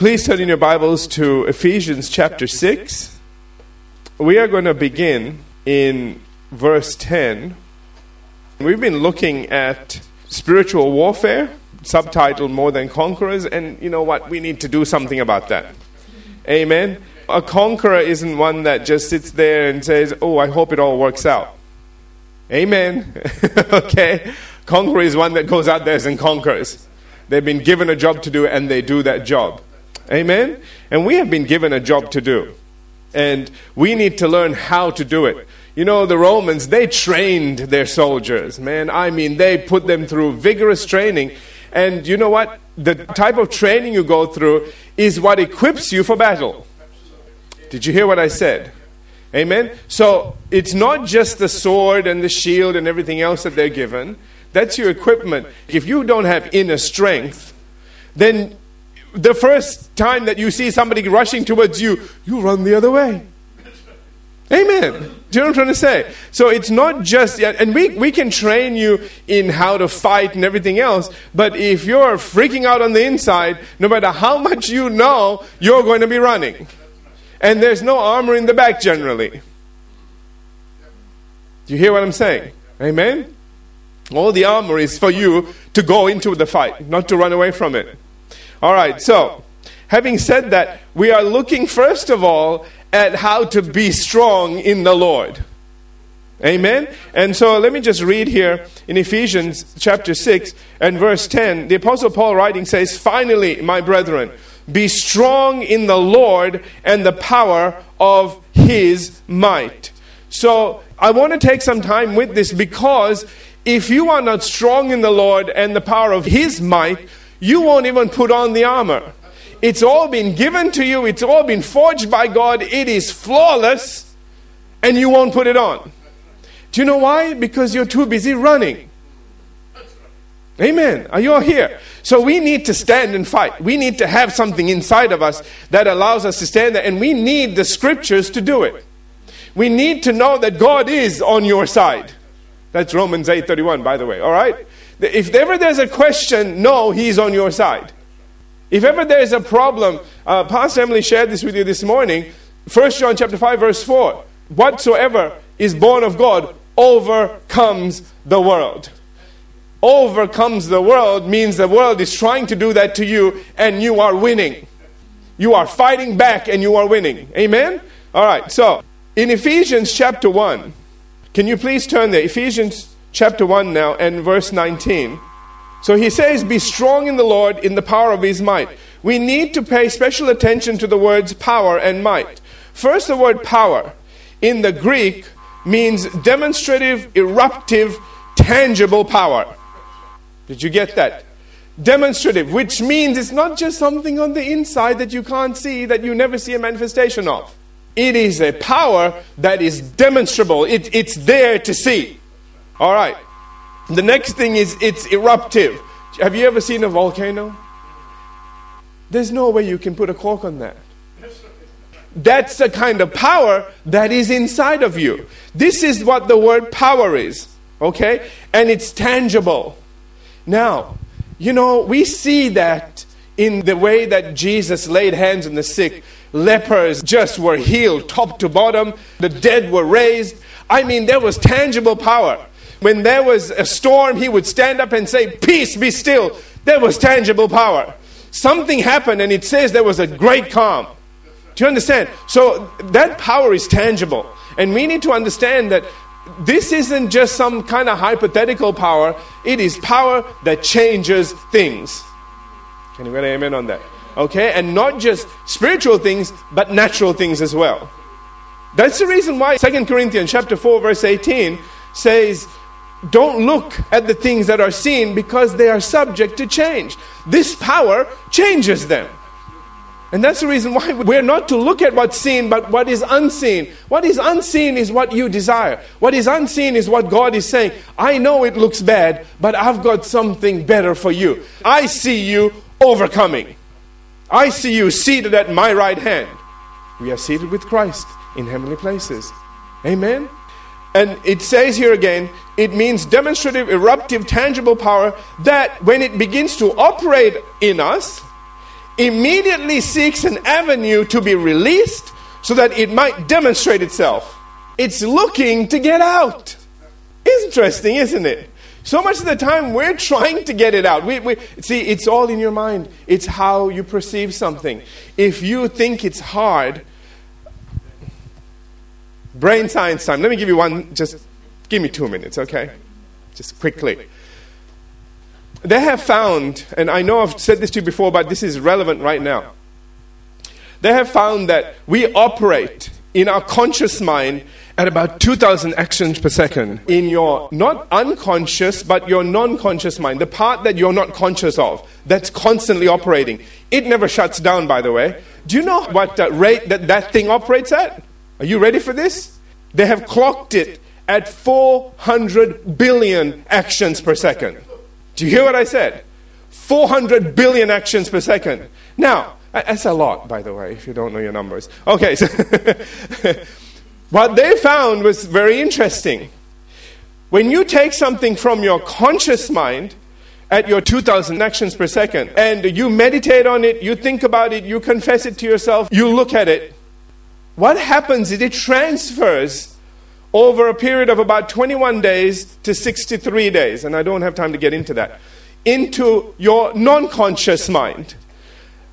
Please turn in your Bibles to Ephesians chapter 6. We are going to begin in verse 10. We've been looking at spiritual warfare, subtitled More Than Conquerors, and you know what? We need to do something about that. Amen. A conqueror isn't one that just sits there and says, Oh, I hope it all works out. Amen. okay? Conqueror is one that goes out there and conquers. They've been given a job to do and they do that job. Amen? And we have been given a job to do. And we need to learn how to do it. You know, the Romans, they trained their soldiers, man. I mean, they put them through vigorous training. And you know what? The type of training you go through is what equips you for battle. Did you hear what I said? Amen? So it's not just the sword and the shield and everything else that they're given. That's your equipment. If you don't have inner strength, then the first time that you see somebody rushing towards you, you run the other way. Amen. Do you know what I'm trying to say? So it's not just, and we, we can train you in how to fight and everything else, but if you're freaking out on the inside, no matter how much you know, you're going to be running. And there's no armor in the back generally. Do you hear what I'm saying? Amen? All the armor is for you to go into the fight, not to run away from it. All right, so having said that, we are looking first of all at how to be strong in the Lord. Amen? And so let me just read here in Ephesians chapter 6 and verse 10. The Apostle Paul writing says, Finally, my brethren, be strong in the Lord and the power of his might. So I want to take some time with this because if you are not strong in the Lord and the power of his might, you won't even put on the armor. It's all been given to you, it's all been forged by God, it is flawless, and you won't put it on. Do you know why? Because you're too busy running. Amen. Are you all here? So we need to stand and fight. We need to have something inside of us that allows us to stand there, and we need the scriptures to do it. We need to know that God is on your side. That's Romans 8:31 by the way, all right? If ever there's a question, no, he's on your side. If ever there is a problem, uh, Pastor Emily shared this with you this morning. 1 John chapter 5, verse 4. Whatsoever is born of God overcomes the world. Overcomes the world means the world is trying to do that to you and you are winning. You are fighting back and you are winning. Amen? All right, so in Ephesians chapter 1, can you please turn there? Ephesians chapter 1 now and verse 19. So he says, Be strong in the Lord in the power of his might. We need to pay special attention to the words power and might. First, the word power in the Greek means demonstrative, eruptive, tangible power. Did you get that? Demonstrative, which means it's not just something on the inside that you can't see, that you never see a manifestation of. It is a power that is demonstrable, it, it's there to see. All right. The next thing is it's eruptive. Have you ever seen a volcano? There's no way you can put a cork on that. That's the kind of power that is inside of you. This is what the word power is, okay? And it's tangible. Now, you know, we see that in the way that Jesus laid hands on the sick. Lepers just were healed top to bottom, the dead were raised. I mean, there was tangible power. When there was a storm, he would stand up and say, Peace, be still. There was tangible power. Something happened, and it says there was a great calm. Do you understand? So that power is tangible. And we need to understand that this isn't just some kind of hypothetical power, it is power that changes things. Can you get an amen on that? Okay? And not just spiritual things, but natural things as well. That's the reason why 2 Corinthians chapter 4 verse 18 says don't look at the things that are seen because they are subject to change. This power changes them. And that's the reason why we're not to look at what's seen, but what is unseen. What is unseen is what you desire. What is unseen is what God is saying. I know it looks bad, but I've got something better for you. I see you overcoming. I see you seated at my right hand. We are seated with Christ in heavenly places. Amen. And it says here again, it means demonstrative, eruptive, tangible power that when it begins to operate in us, immediately seeks an avenue to be released so that it might demonstrate itself. It's looking to get out. Interesting, isn't it? So much of the time we're trying to get it out. We, we, see, it's all in your mind. It's how you perceive something. If you think it's hard, brain science time. Let me give you one, just give me two minutes, okay? Just quickly. They have found, and I know I've said this to you before, but this is relevant right now. They have found that we operate in our conscious mind at about 2000 actions per second in your not unconscious but your non-conscious mind the part that you're not conscious of that's constantly operating it never shuts down by the way do you know what rate that that thing operates at are you ready for this they have clocked it at 400 billion actions per second do you hear what i said 400 billion actions per second now that's a lot, by the way, if you don't know your numbers. Okay, so what they found was very interesting. When you take something from your conscious mind at your 2,000 actions per second and you meditate on it, you think about it, you confess it to yourself, you look at it, what happens is it transfers over a period of about 21 days to 63 days, and I don't have time to get into that, into your non conscious mind.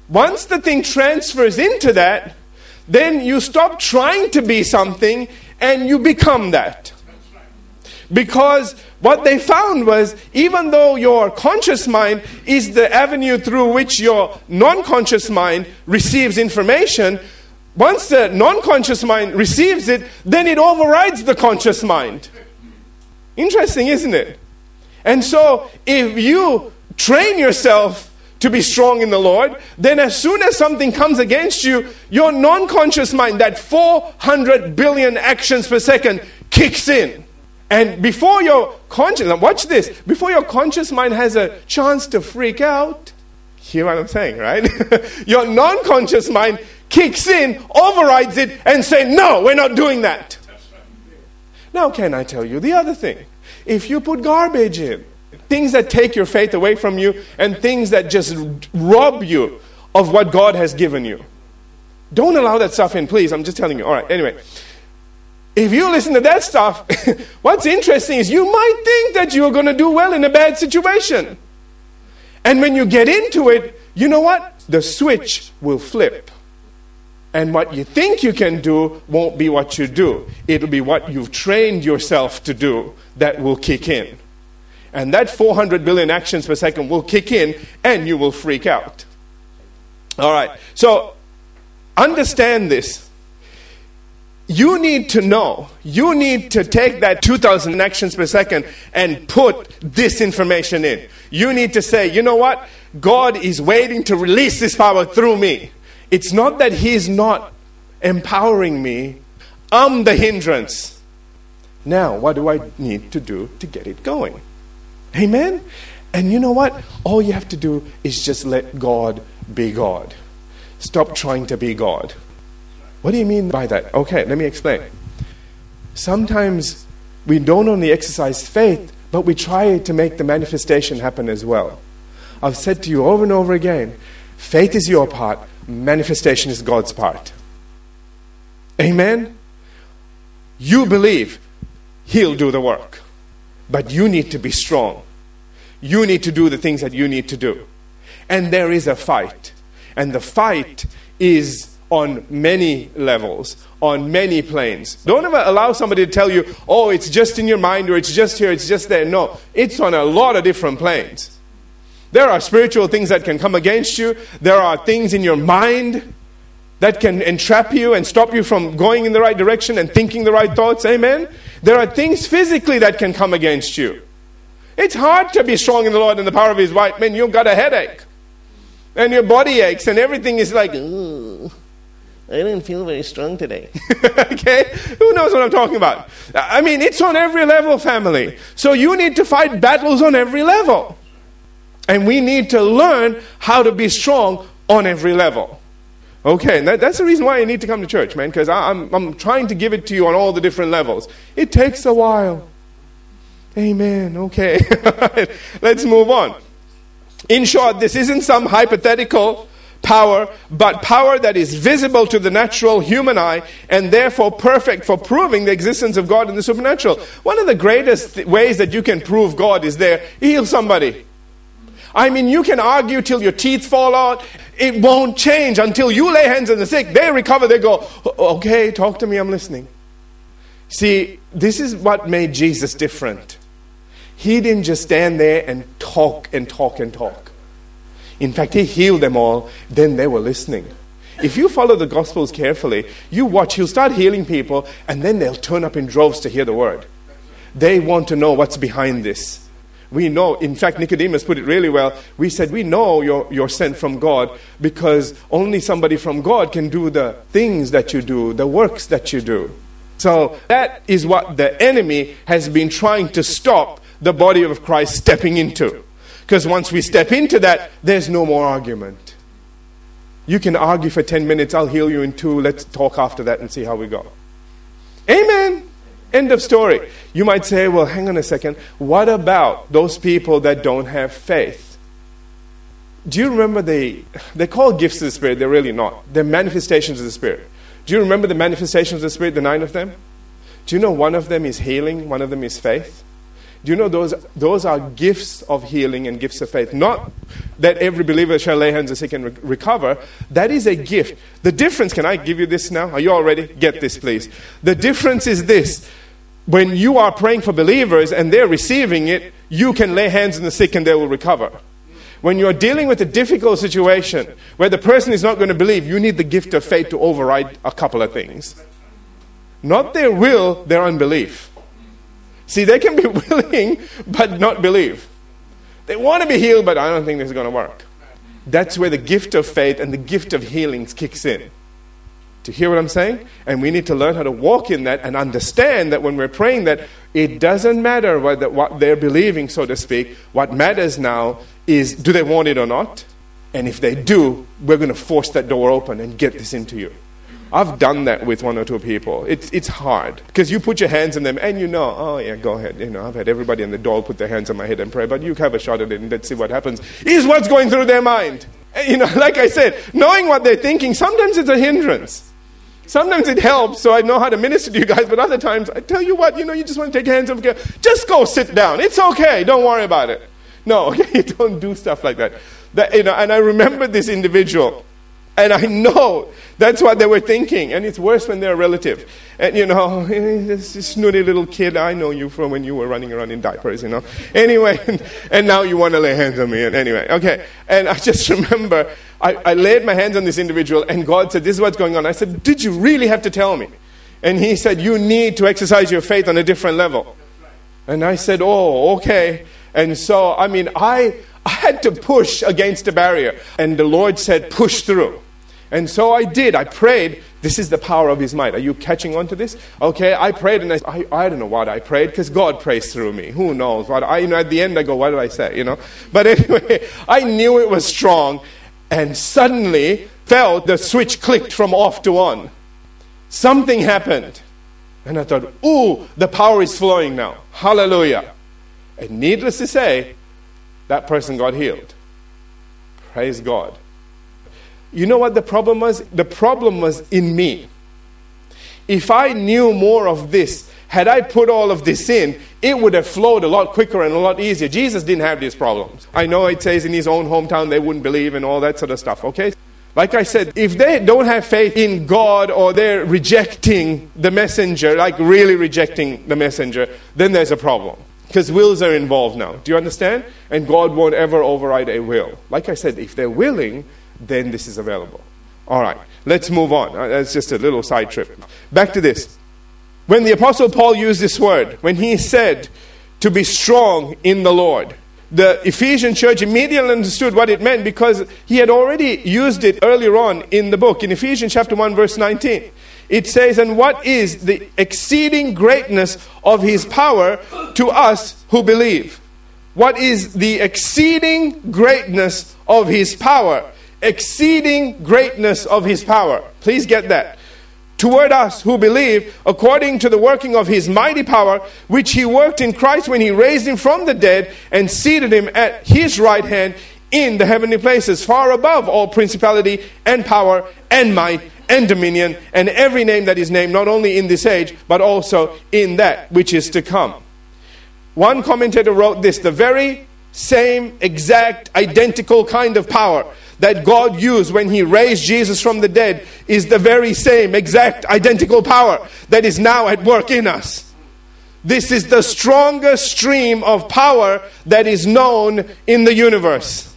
Once the thing transfers into that, then you stop trying to be something and you become that. Because what they found was even though your conscious mind is the avenue through which your non conscious mind receives information, once the non conscious mind receives it, then it overrides the conscious mind. Interesting, isn't it? And so if you train yourself to be strong in the Lord, then as soon as something comes against you, your non conscious mind, that 400 billion actions per second, kicks in. And before your conscious, watch this, before your conscious mind has a chance to freak out, hear what I'm saying, right? your non conscious mind kicks in, overrides it, and say, No, we're not doing that. Now, can I tell you the other thing? If you put garbage in, things that take your faith away from you, and things that just rob you of what God has given you. Don't allow that stuff in, please. I'm just telling you. All right, anyway. If you listen to that stuff, what's interesting is you might think that you're going to do well in a bad situation. And when you get into it, you know what? The switch will flip. And what you think you can do won't be what you do. It'll be what you've trained yourself to do that will kick in. And that 400 billion actions per second will kick in and you will freak out. All right. So understand this. You need to know, you need to take that 2000 actions per second and put this information in. You need to say, you know what? God is waiting to release this power through me. It's not that He's not empowering me, I'm the hindrance. Now, what do I need to do to get it going? Amen? And you know what? All you have to do is just let God be God. Stop trying to be God. What do you mean by that? Okay, let me explain. Sometimes we don't only exercise faith, but we try to make the manifestation happen as well. I've said to you over and over again faith is your part, manifestation is God's part. Amen? You believe, He'll do the work. But you need to be strong. You need to do the things that you need to do. And there is a fight. And the fight is on many levels, on many planes. Don't ever allow somebody to tell you, oh, it's just in your mind or it's just here, it's just there. No, it's on a lot of different planes. There are spiritual things that can come against you, there are things in your mind that can entrap you and stop you from going in the right direction and thinking the right thoughts. Amen? There are things physically that can come against you. It's hard to be strong in the Lord and the power of His might. Man, you've got a headache. And your body aches and everything is like, I didn't feel very strong today. okay? Who knows what I'm talking about? I mean, it's on every level, family. So you need to fight battles on every level. And we need to learn how to be strong on every level. Okay, that, that's the reason why you need to come to church, man, because I'm, I'm trying to give it to you on all the different levels. It takes a while. Amen. Okay. Let's move on. In short, this isn't some hypothetical power, but power that is visible to the natural human eye and therefore perfect for proving the existence of God in the supernatural. One of the greatest th- ways that you can prove God is there, heal somebody. I mean, you can argue till your teeth fall out. It won't change until you lay hands on the sick. They recover, they go, okay, talk to me, I'm listening. See, this is what made Jesus different. He didn't just stand there and talk and talk and talk. In fact, he healed them all, then they were listening. If you follow the Gospels carefully, you watch, he'll start healing people, and then they'll turn up in droves to hear the word. They want to know what's behind this. We know, in fact, Nicodemus put it really well. We said, We know you're, you're sent from God because only somebody from God can do the things that you do, the works that you do. So that is what the enemy has been trying to stop the body of Christ stepping into. Because once we step into that, there's no more argument. You can argue for 10 minutes, I'll heal you in two, let's talk after that and see how we go. Amen. End of story. You might say, well, hang on a second. What about those people that don't have faith? Do you remember the, they call gifts of the Spirit, they're really not. They're manifestations of the Spirit. Do you remember the manifestations of the Spirit, the nine of them? Do you know one of them is healing, one of them is faith? Do you know those, those are gifts of healing and gifts of faith? Not that every believer shall lay hands on sick and re- recover. That is a gift. The difference, can I give you this now? Are you all ready? Get this, please. The difference is this. When you are praying for believers and they're receiving it, you can lay hands on the sick and they will recover. When you're dealing with a difficult situation where the person is not going to believe, you need the gift of faith to override a couple of things. Not their will, their unbelief. See, they can be willing but not believe. They want to be healed, but I don't think this is going to work. That's where the gift of faith and the gift of healings kicks in. To hear what I'm saying? And we need to learn how to walk in that and understand that when we're praying that it doesn't matter what they're believing, so to speak. What matters now is do they want it or not? And if they do, we're going to force that door open and get this into you. I've done that with one or two people. It's, it's hard because you put your hands on them and you know, oh yeah, go ahead. You know, I've had everybody in the door put their hands on my head and pray, but you have a shot at it and let's see what happens. Is what's going through their mind. You know, like I said, knowing what they're thinking, sometimes it's a hindrance. Sometimes it helps, so I know how to minister to you guys, but other times, I tell you what, you know, you just want to take hands off, just go sit down. It's okay, don't worry about it. No, you don't do stuff like that. that you know, and I remember this individual and I know that's what they were thinking. And it's worse when they're a relative. And you know, this snooty little kid, I know you from when you were running around in diapers, you know. Anyway, and, and now you want to lay hands on me. And anyway, okay. And I just remember I, I laid my hands on this individual, and God said, This is what's going on. I said, Did you really have to tell me? And He said, You need to exercise your faith on a different level. And I said, Oh, okay. And so, I mean, I, I had to push against a barrier. And the Lord said, Push through. And so I did. I prayed. This is the power of His might. Are you catching on to this? Okay, I prayed and I, I, I don't know what I prayed because God prays through me. Who knows? What I, you know, at the end I go, what did I say? You know? But anyway, I knew it was strong and suddenly felt the switch clicked from off to on. Something happened. And I thought, ooh, the power is flowing now. Hallelujah. And needless to say, that person got healed. Praise God. You know what the problem was? The problem was in me. If I knew more of this, had I put all of this in, it would have flowed a lot quicker and a lot easier. Jesus didn't have these problems. I know it says in his own hometown they wouldn't believe and all that sort of stuff, okay? Like I said, if they don't have faith in God or they're rejecting the messenger, like really rejecting the messenger, then there's a problem. Because wills are involved now. Do you understand? And God won't ever override a will. Like I said, if they're willing, then this is available. All right, let's move on. Uh, that's just a little side trip. Back to this. When the Apostle Paul used this word, when he said to be strong in the Lord, the Ephesian church immediately understood what it meant because he had already used it earlier on in the book. In Ephesians chapter 1, verse 19, it says, And what is the exceeding greatness of his power to us who believe? What is the exceeding greatness of his power? Exceeding greatness of his power. Please get that. Toward us who believe, according to the working of his mighty power, which he worked in Christ when he raised him from the dead and seated him at his right hand in the heavenly places, far above all principality and power and might and dominion and every name that is named, not only in this age, but also in that which is to come. One commentator wrote this the very same exact identical kind of power that God used when He raised Jesus from the dead is the very same exact identical power that is now at work in us. This is the strongest stream of power that is known in the universe.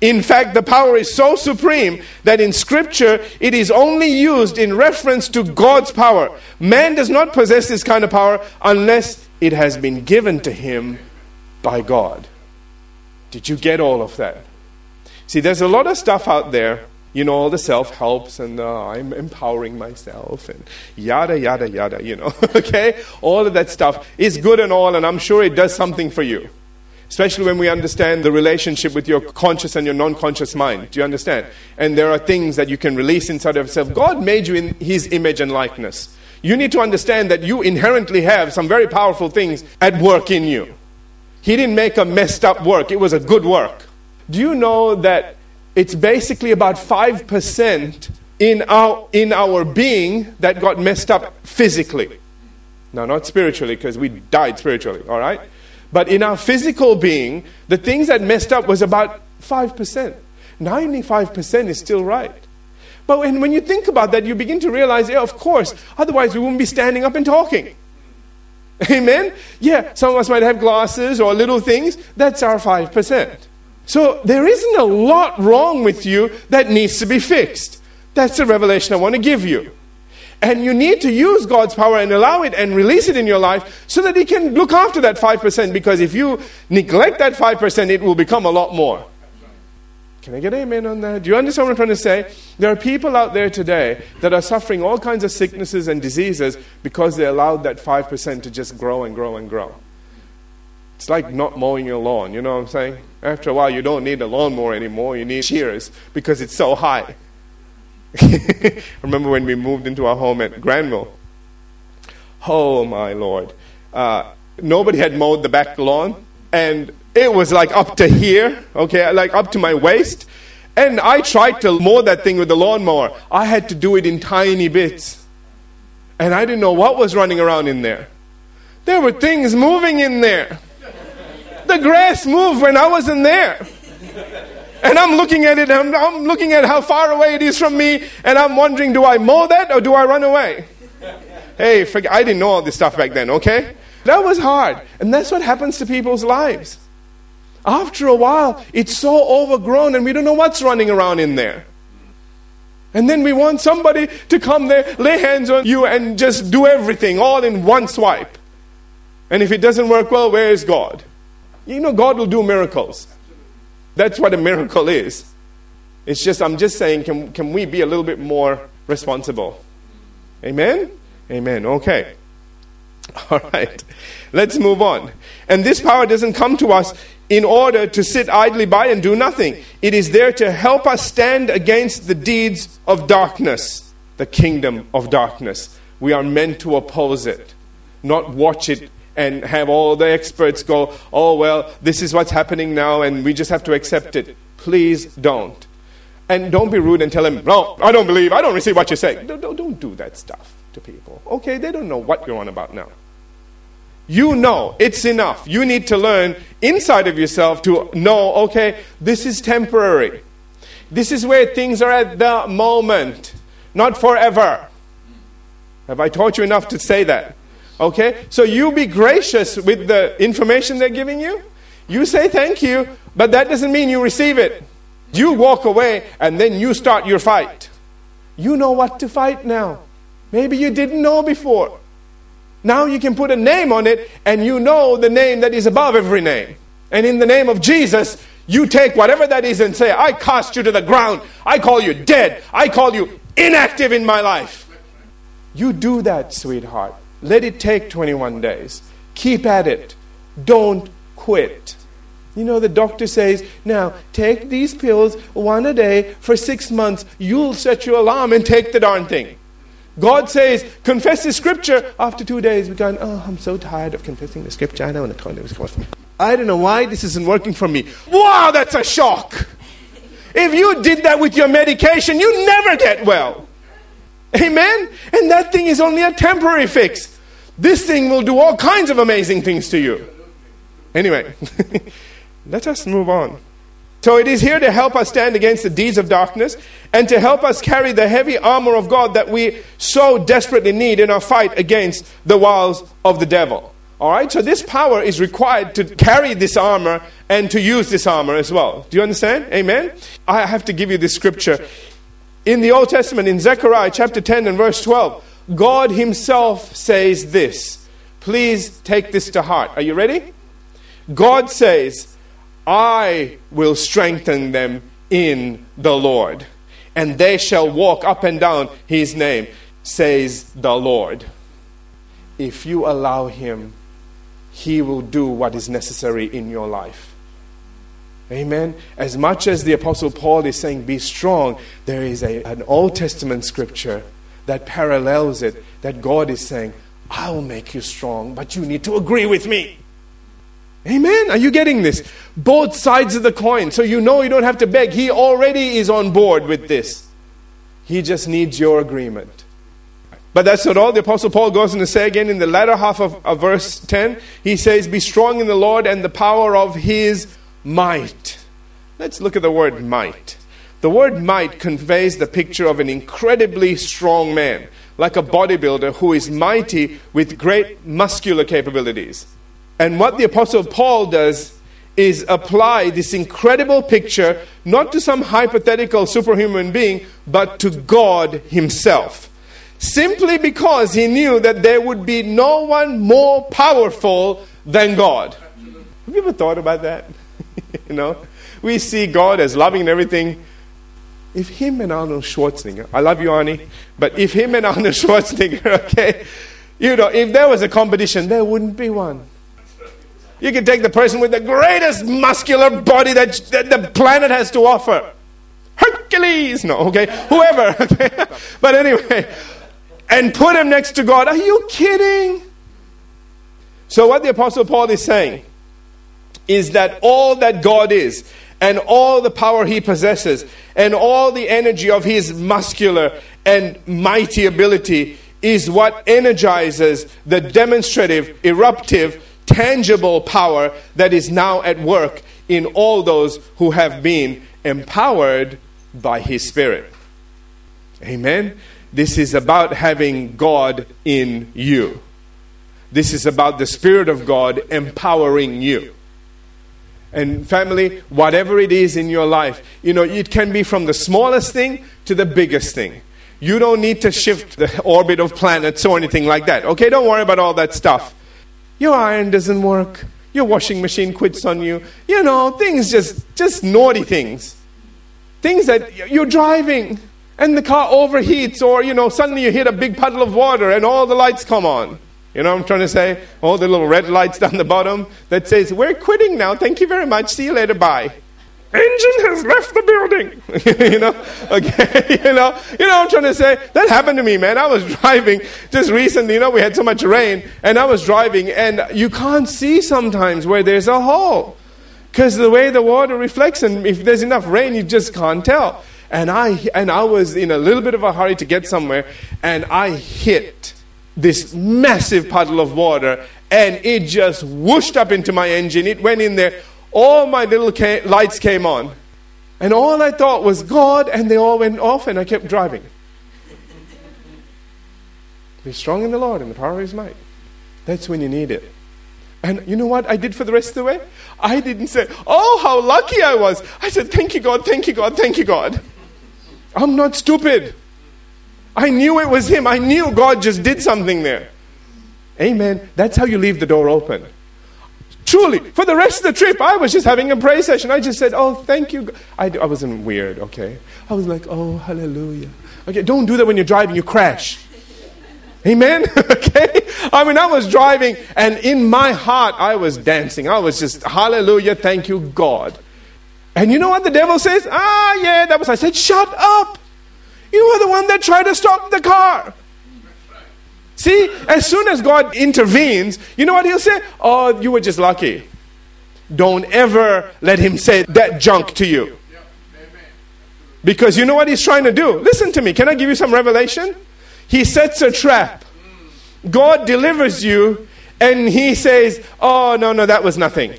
In fact, the power is so supreme that in Scripture it is only used in reference to God's power. Man does not possess this kind of power unless it has been given to him by God. Did you get all of that? See, there's a lot of stuff out there, you know, all the self helps and uh, I'm empowering myself and yada, yada, yada, you know, okay? All of that stuff is good and all, and I'm sure it does something for you. Especially when we understand the relationship with your conscious and your non conscious mind. Do you understand? And there are things that you can release inside of yourself. God made you in His image and likeness. You need to understand that you inherently have some very powerful things at work in you. He didn't make a messed up work, it was a good work. Do you know that it's basically about 5% in our, in our being that got messed up physically? No, not spiritually, because we died spiritually, all right? But in our physical being, the things that messed up was about 5%. 95% is still right. But when, when you think about that, you begin to realize, yeah, of course, otherwise we wouldn't be standing up and talking. Amen? Yeah, some of us might have glasses or little things. That's our 5%. So there isn't a lot wrong with you that needs to be fixed. That's the revelation I want to give you. And you need to use God's power and allow it and release it in your life so that He can look after that 5%. Because if you neglect that 5%, it will become a lot more. Can I get amen on that? Do you understand what I'm trying to say? There are people out there today that are suffering all kinds of sicknesses and diseases because they allowed that 5% to just grow and grow and grow. It's like not mowing your lawn, you know what I'm saying? After a while, you don't need a lawnmower anymore, you need shears because it's so high. Remember when we moved into our home at Granville. Oh, my Lord. Uh, nobody had mowed the back lawn, and it was like up to here, okay, like up to my waist. And I tried to mow that thing with the lawnmower. I had to do it in tiny bits. And I didn't know what was running around in there. There were things moving in there. The grass moved when I wasn't there. And I'm looking at it, I'm, I'm looking at how far away it is from me, and I'm wondering do I mow that or do I run away? Hey, forget, I didn't know all this stuff back then, okay? That was hard. And that's what happens to people's lives. After a while, it's so overgrown and we don't know what's running around in there. And then we want somebody to come there, lay hands on you, and just do everything all in one swipe. And if it doesn't work well, where is God? You know, God will do miracles. That's what a miracle is. It's just, I'm just saying, can, can we be a little bit more responsible? Amen? Amen. Okay. All right. Let's move on. And this power doesn't come to us in order to sit idly by and do nothing. It is there to help us stand against the deeds of darkness, the kingdom of darkness. We are meant to oppose it, not watch it and have all the experts go, oh, well, this is what's happening now and we just have to accept it. Please don't. And don't be rude and tell them, no, I don't believe, I don't receive what you say. Don't, don't, don't do that stuff to people. Okay, they don't know what you're on about now. You know it's enough. You need to learn inside of yourself to know, okay, this is temporary. This is where things are at the moment, not forever. Have I taught you enough to say that? Okay? So you be gracious with the information they're giving you. You say thank you, but that doesn't mean you receive it. You walk away and then you start your fight. You know what to fight now. Maybe you didn't know before. Now you can put a name on it and you know the name that is above every name. And in the name of Jesus, you take whatever that is and say, I cast you to the ground. I call you dead. I call you inactive in my life. You do that, sweetheart. Let it take 21 days. Keep at it. Don't quit. You know, the doctor says, now take these pills one a day for six months. You'll set your alarm and take the darn thing. God says, confess the scripture. After two days, we're going, oh, I'm so tired of confessing the scripture. I don't want to talk to I don't know why this isn't working for me. Wow, that's a shock. If you did that with your medication, you never get well. Amen? And that thing is only a temporary fix. This thing will do all kinds of amazing things to you. Anyway, let us move on. So it is here to help us stand against the deeds of darkness and to help us carry the heavy armor of God that we so desperately need in our fight against the wiles of the devil. All right, so this power is required to carry this armor and to use this armor as well. Do you understand? Amen? I have to give you this scripture. In the Old Testament, in Zechariah chapter 10 and verse 12, God Himself says this. Please take this to heart. Are you ready? God says, I will strengthen them in the Lord, and they shall walk up and down his name, says the Lord. If you allow him, he will do what is necessary in your life. Amen. As much as the Apostle Paul is saying, be strong, there is a, an Old Testament scripture that parallels it, that God is saying, I'll make you strong, but you need to agree with me. Amen. Are you getting this? Both sides of the coin. So you know you don't have to beg. He already is on board with this. He just needs your agreement. But that's not all. The Apostle Paul goes on to say again in the latter half of, of verse 10. He says, Be strong in the Lord and the power of his might. Let's look at the word might. The word might conveys the picture of an incredibly strong man, like a bodybuilder who is mighty with great muscular capabilities. And what the Apostle Paul does is apply this incredible picture not to some hypothetical superhuman being, but to God Himself. Simply because he knew that there would be no one more powerful than God. Have you ever thought about that? you know, we see God as loving and everything. If him and Arnold Schwarzenegger, I love you, Arnie, but if him and Arnold Schwarzenegger, okay, you know, if there was a competition, there wouldn't be one. You can take the person with the greatest muscular body that, that the planet has to offer. Hercules! No, okay, whoever. Okay? but anyway, and put him next to God. Are you kidding? So, what the Apostle Paul is saying is that all that God is, and all the power he possesses, and all the energy of his muscular and mighty ability is what energizes the demonstrative, eruptive, tangible power that is now at work in all those who have been empowered by His Spirit. Amen. This is about having God in you. This is about the Spirit of God empowering you. And family, whatever it is in your life, you know, it can be from the smallest thing to the biggest thing. You don't need to shift the orbit of planets or anything like that. Okay, don't worry about all that stuff. Your iron doesn't work. Your washing machine quits on you. You know, things just just naughty things. Things that you're driving and the car overheats or you know suddenly you hit a big puddle of water and all the lights come on. You know what I'm trying to say? All the little red lights down the bottom that says, "We're quitting now. Thank you very much. See you later. Bye." engine has left the building. you know, okay, you know, you know what I'm trying to say? That happened to me, man. I was driving just recently, you know, we had so much rain, and I was driving, and you can't see sometimes where there's a hole. Because the way the water reflects, and if there's enough rain, you just can't tell. And I, and I was in a little bit of a hurry to get somewhere, and I hit this massive puddle of water, and it just whooshed up into my engine. It went in there all my little ca- lights came on. And all I thought was God, and they all went off, and I kept driving. Be strong in the Lord and the power of His might. That's when you need it. And you know what I did for the rest of the way? I didn't say, Oh, how lucky I was. I said, Thank you, God, thank you, God, thank you, God. I'm not stupid. I knew it was Him. I knew God just did something there. Amen. That's how you leave the door open. Truly, for the rest of the trip, I was just having a prayer session. I just said, Oh, thank you. I, I wasn't weird, okay? I was like, Oh, hallelujah. Okay, don't do that when you're driving, you crash. Amen? okay? I mean, I was driving, and in my heart, I was dancing. I was just, Hallelujah, thank you, God. And you know what the devil says? Ah, yeah, that was. I said, Shut up. You were the one that tried to stop the car. See, as soon as God intervenes, you know what he'll say? Oh, you were just lucky. Don't ever let him say that junk to you. Because you know what he's trying to do? Listen to me. Can I give you some revelation? He sets a trap. God delivers you, and he says, Oh, no, no, that was nothing.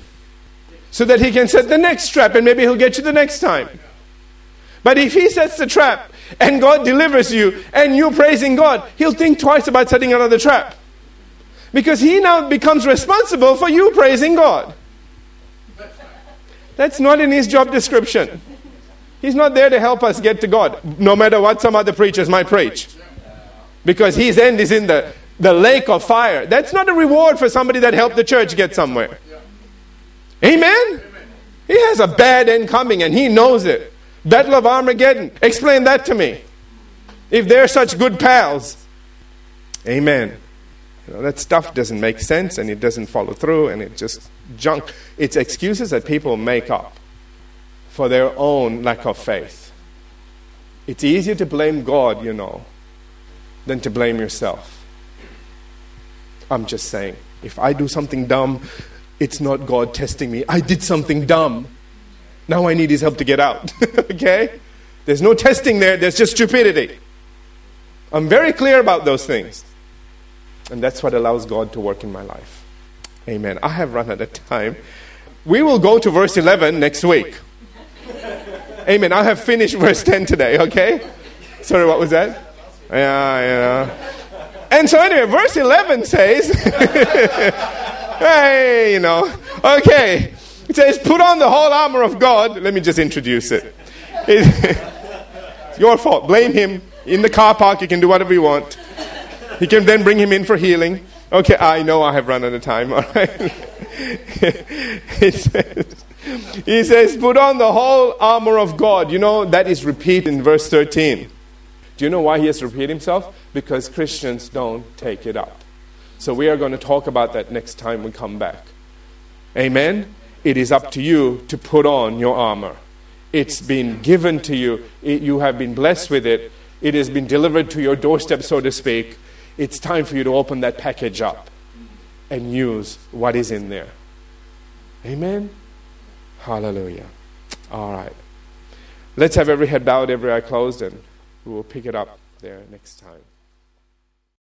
So that he can set the next trap, and maybe he'll get you the next time. But if he sets the trap and God delivers you and you're praising God, he'll think twice about setting another trap. Because he now becomes responsible for you praising God. That's not in his job description. He's not there to help us get to God, no matter what some other preachers might preach. Because his end is in the, the lake of fire. That's not a reward for somebody that helped the church get somewhere. Amen? He has a bad end coming and he knows it. Battle of Armageddon. Explain that to me. If they're such good pals. Amen. You know, that stuff doesn't make sense and it doesn't follow through and it just junk. It's excuses that people make up for their own lack of faith. It's easier to blame God, you know, than to blame yourself. I'm just saying. If I do something dumb, it's not God testing me. I did something dumb. Now I need his help to get out. okay? There's no testing there, there's just stupidity. I'm very clear about those things. And that's what allows God to work in my life. Amen. I have run out of time. We will go to verse 11 next week. Amen. I have finished verse 10 today, okay? Sorry, what was that? Yeah, yeah. And so, anyway, verse 11 says, hey, you know, okay. It says, put on the whole armor of God. Let me just introduce it. It's your fault. Blame him. In the car park, you can do whatever you want. You can then bring him in for healing. Okay, I know I have run out of time. All right. it says, he says, put on the whole armor of God. You know, that is repeated in verse 13. Do you know why he has to repeat himself? Because Christians don't take it up. So we are going to talk about that next time we come back. Amen? It is up to you to put on your armor. It's been given to you, it, you have been blessed with it, it has been delivered to your doorstep, so to speak. It's time for you to open that package up and use what is in there. Amen? Hallelujah. All right. Let's have every head bowed, every eye closed, and we will pick it up there next time.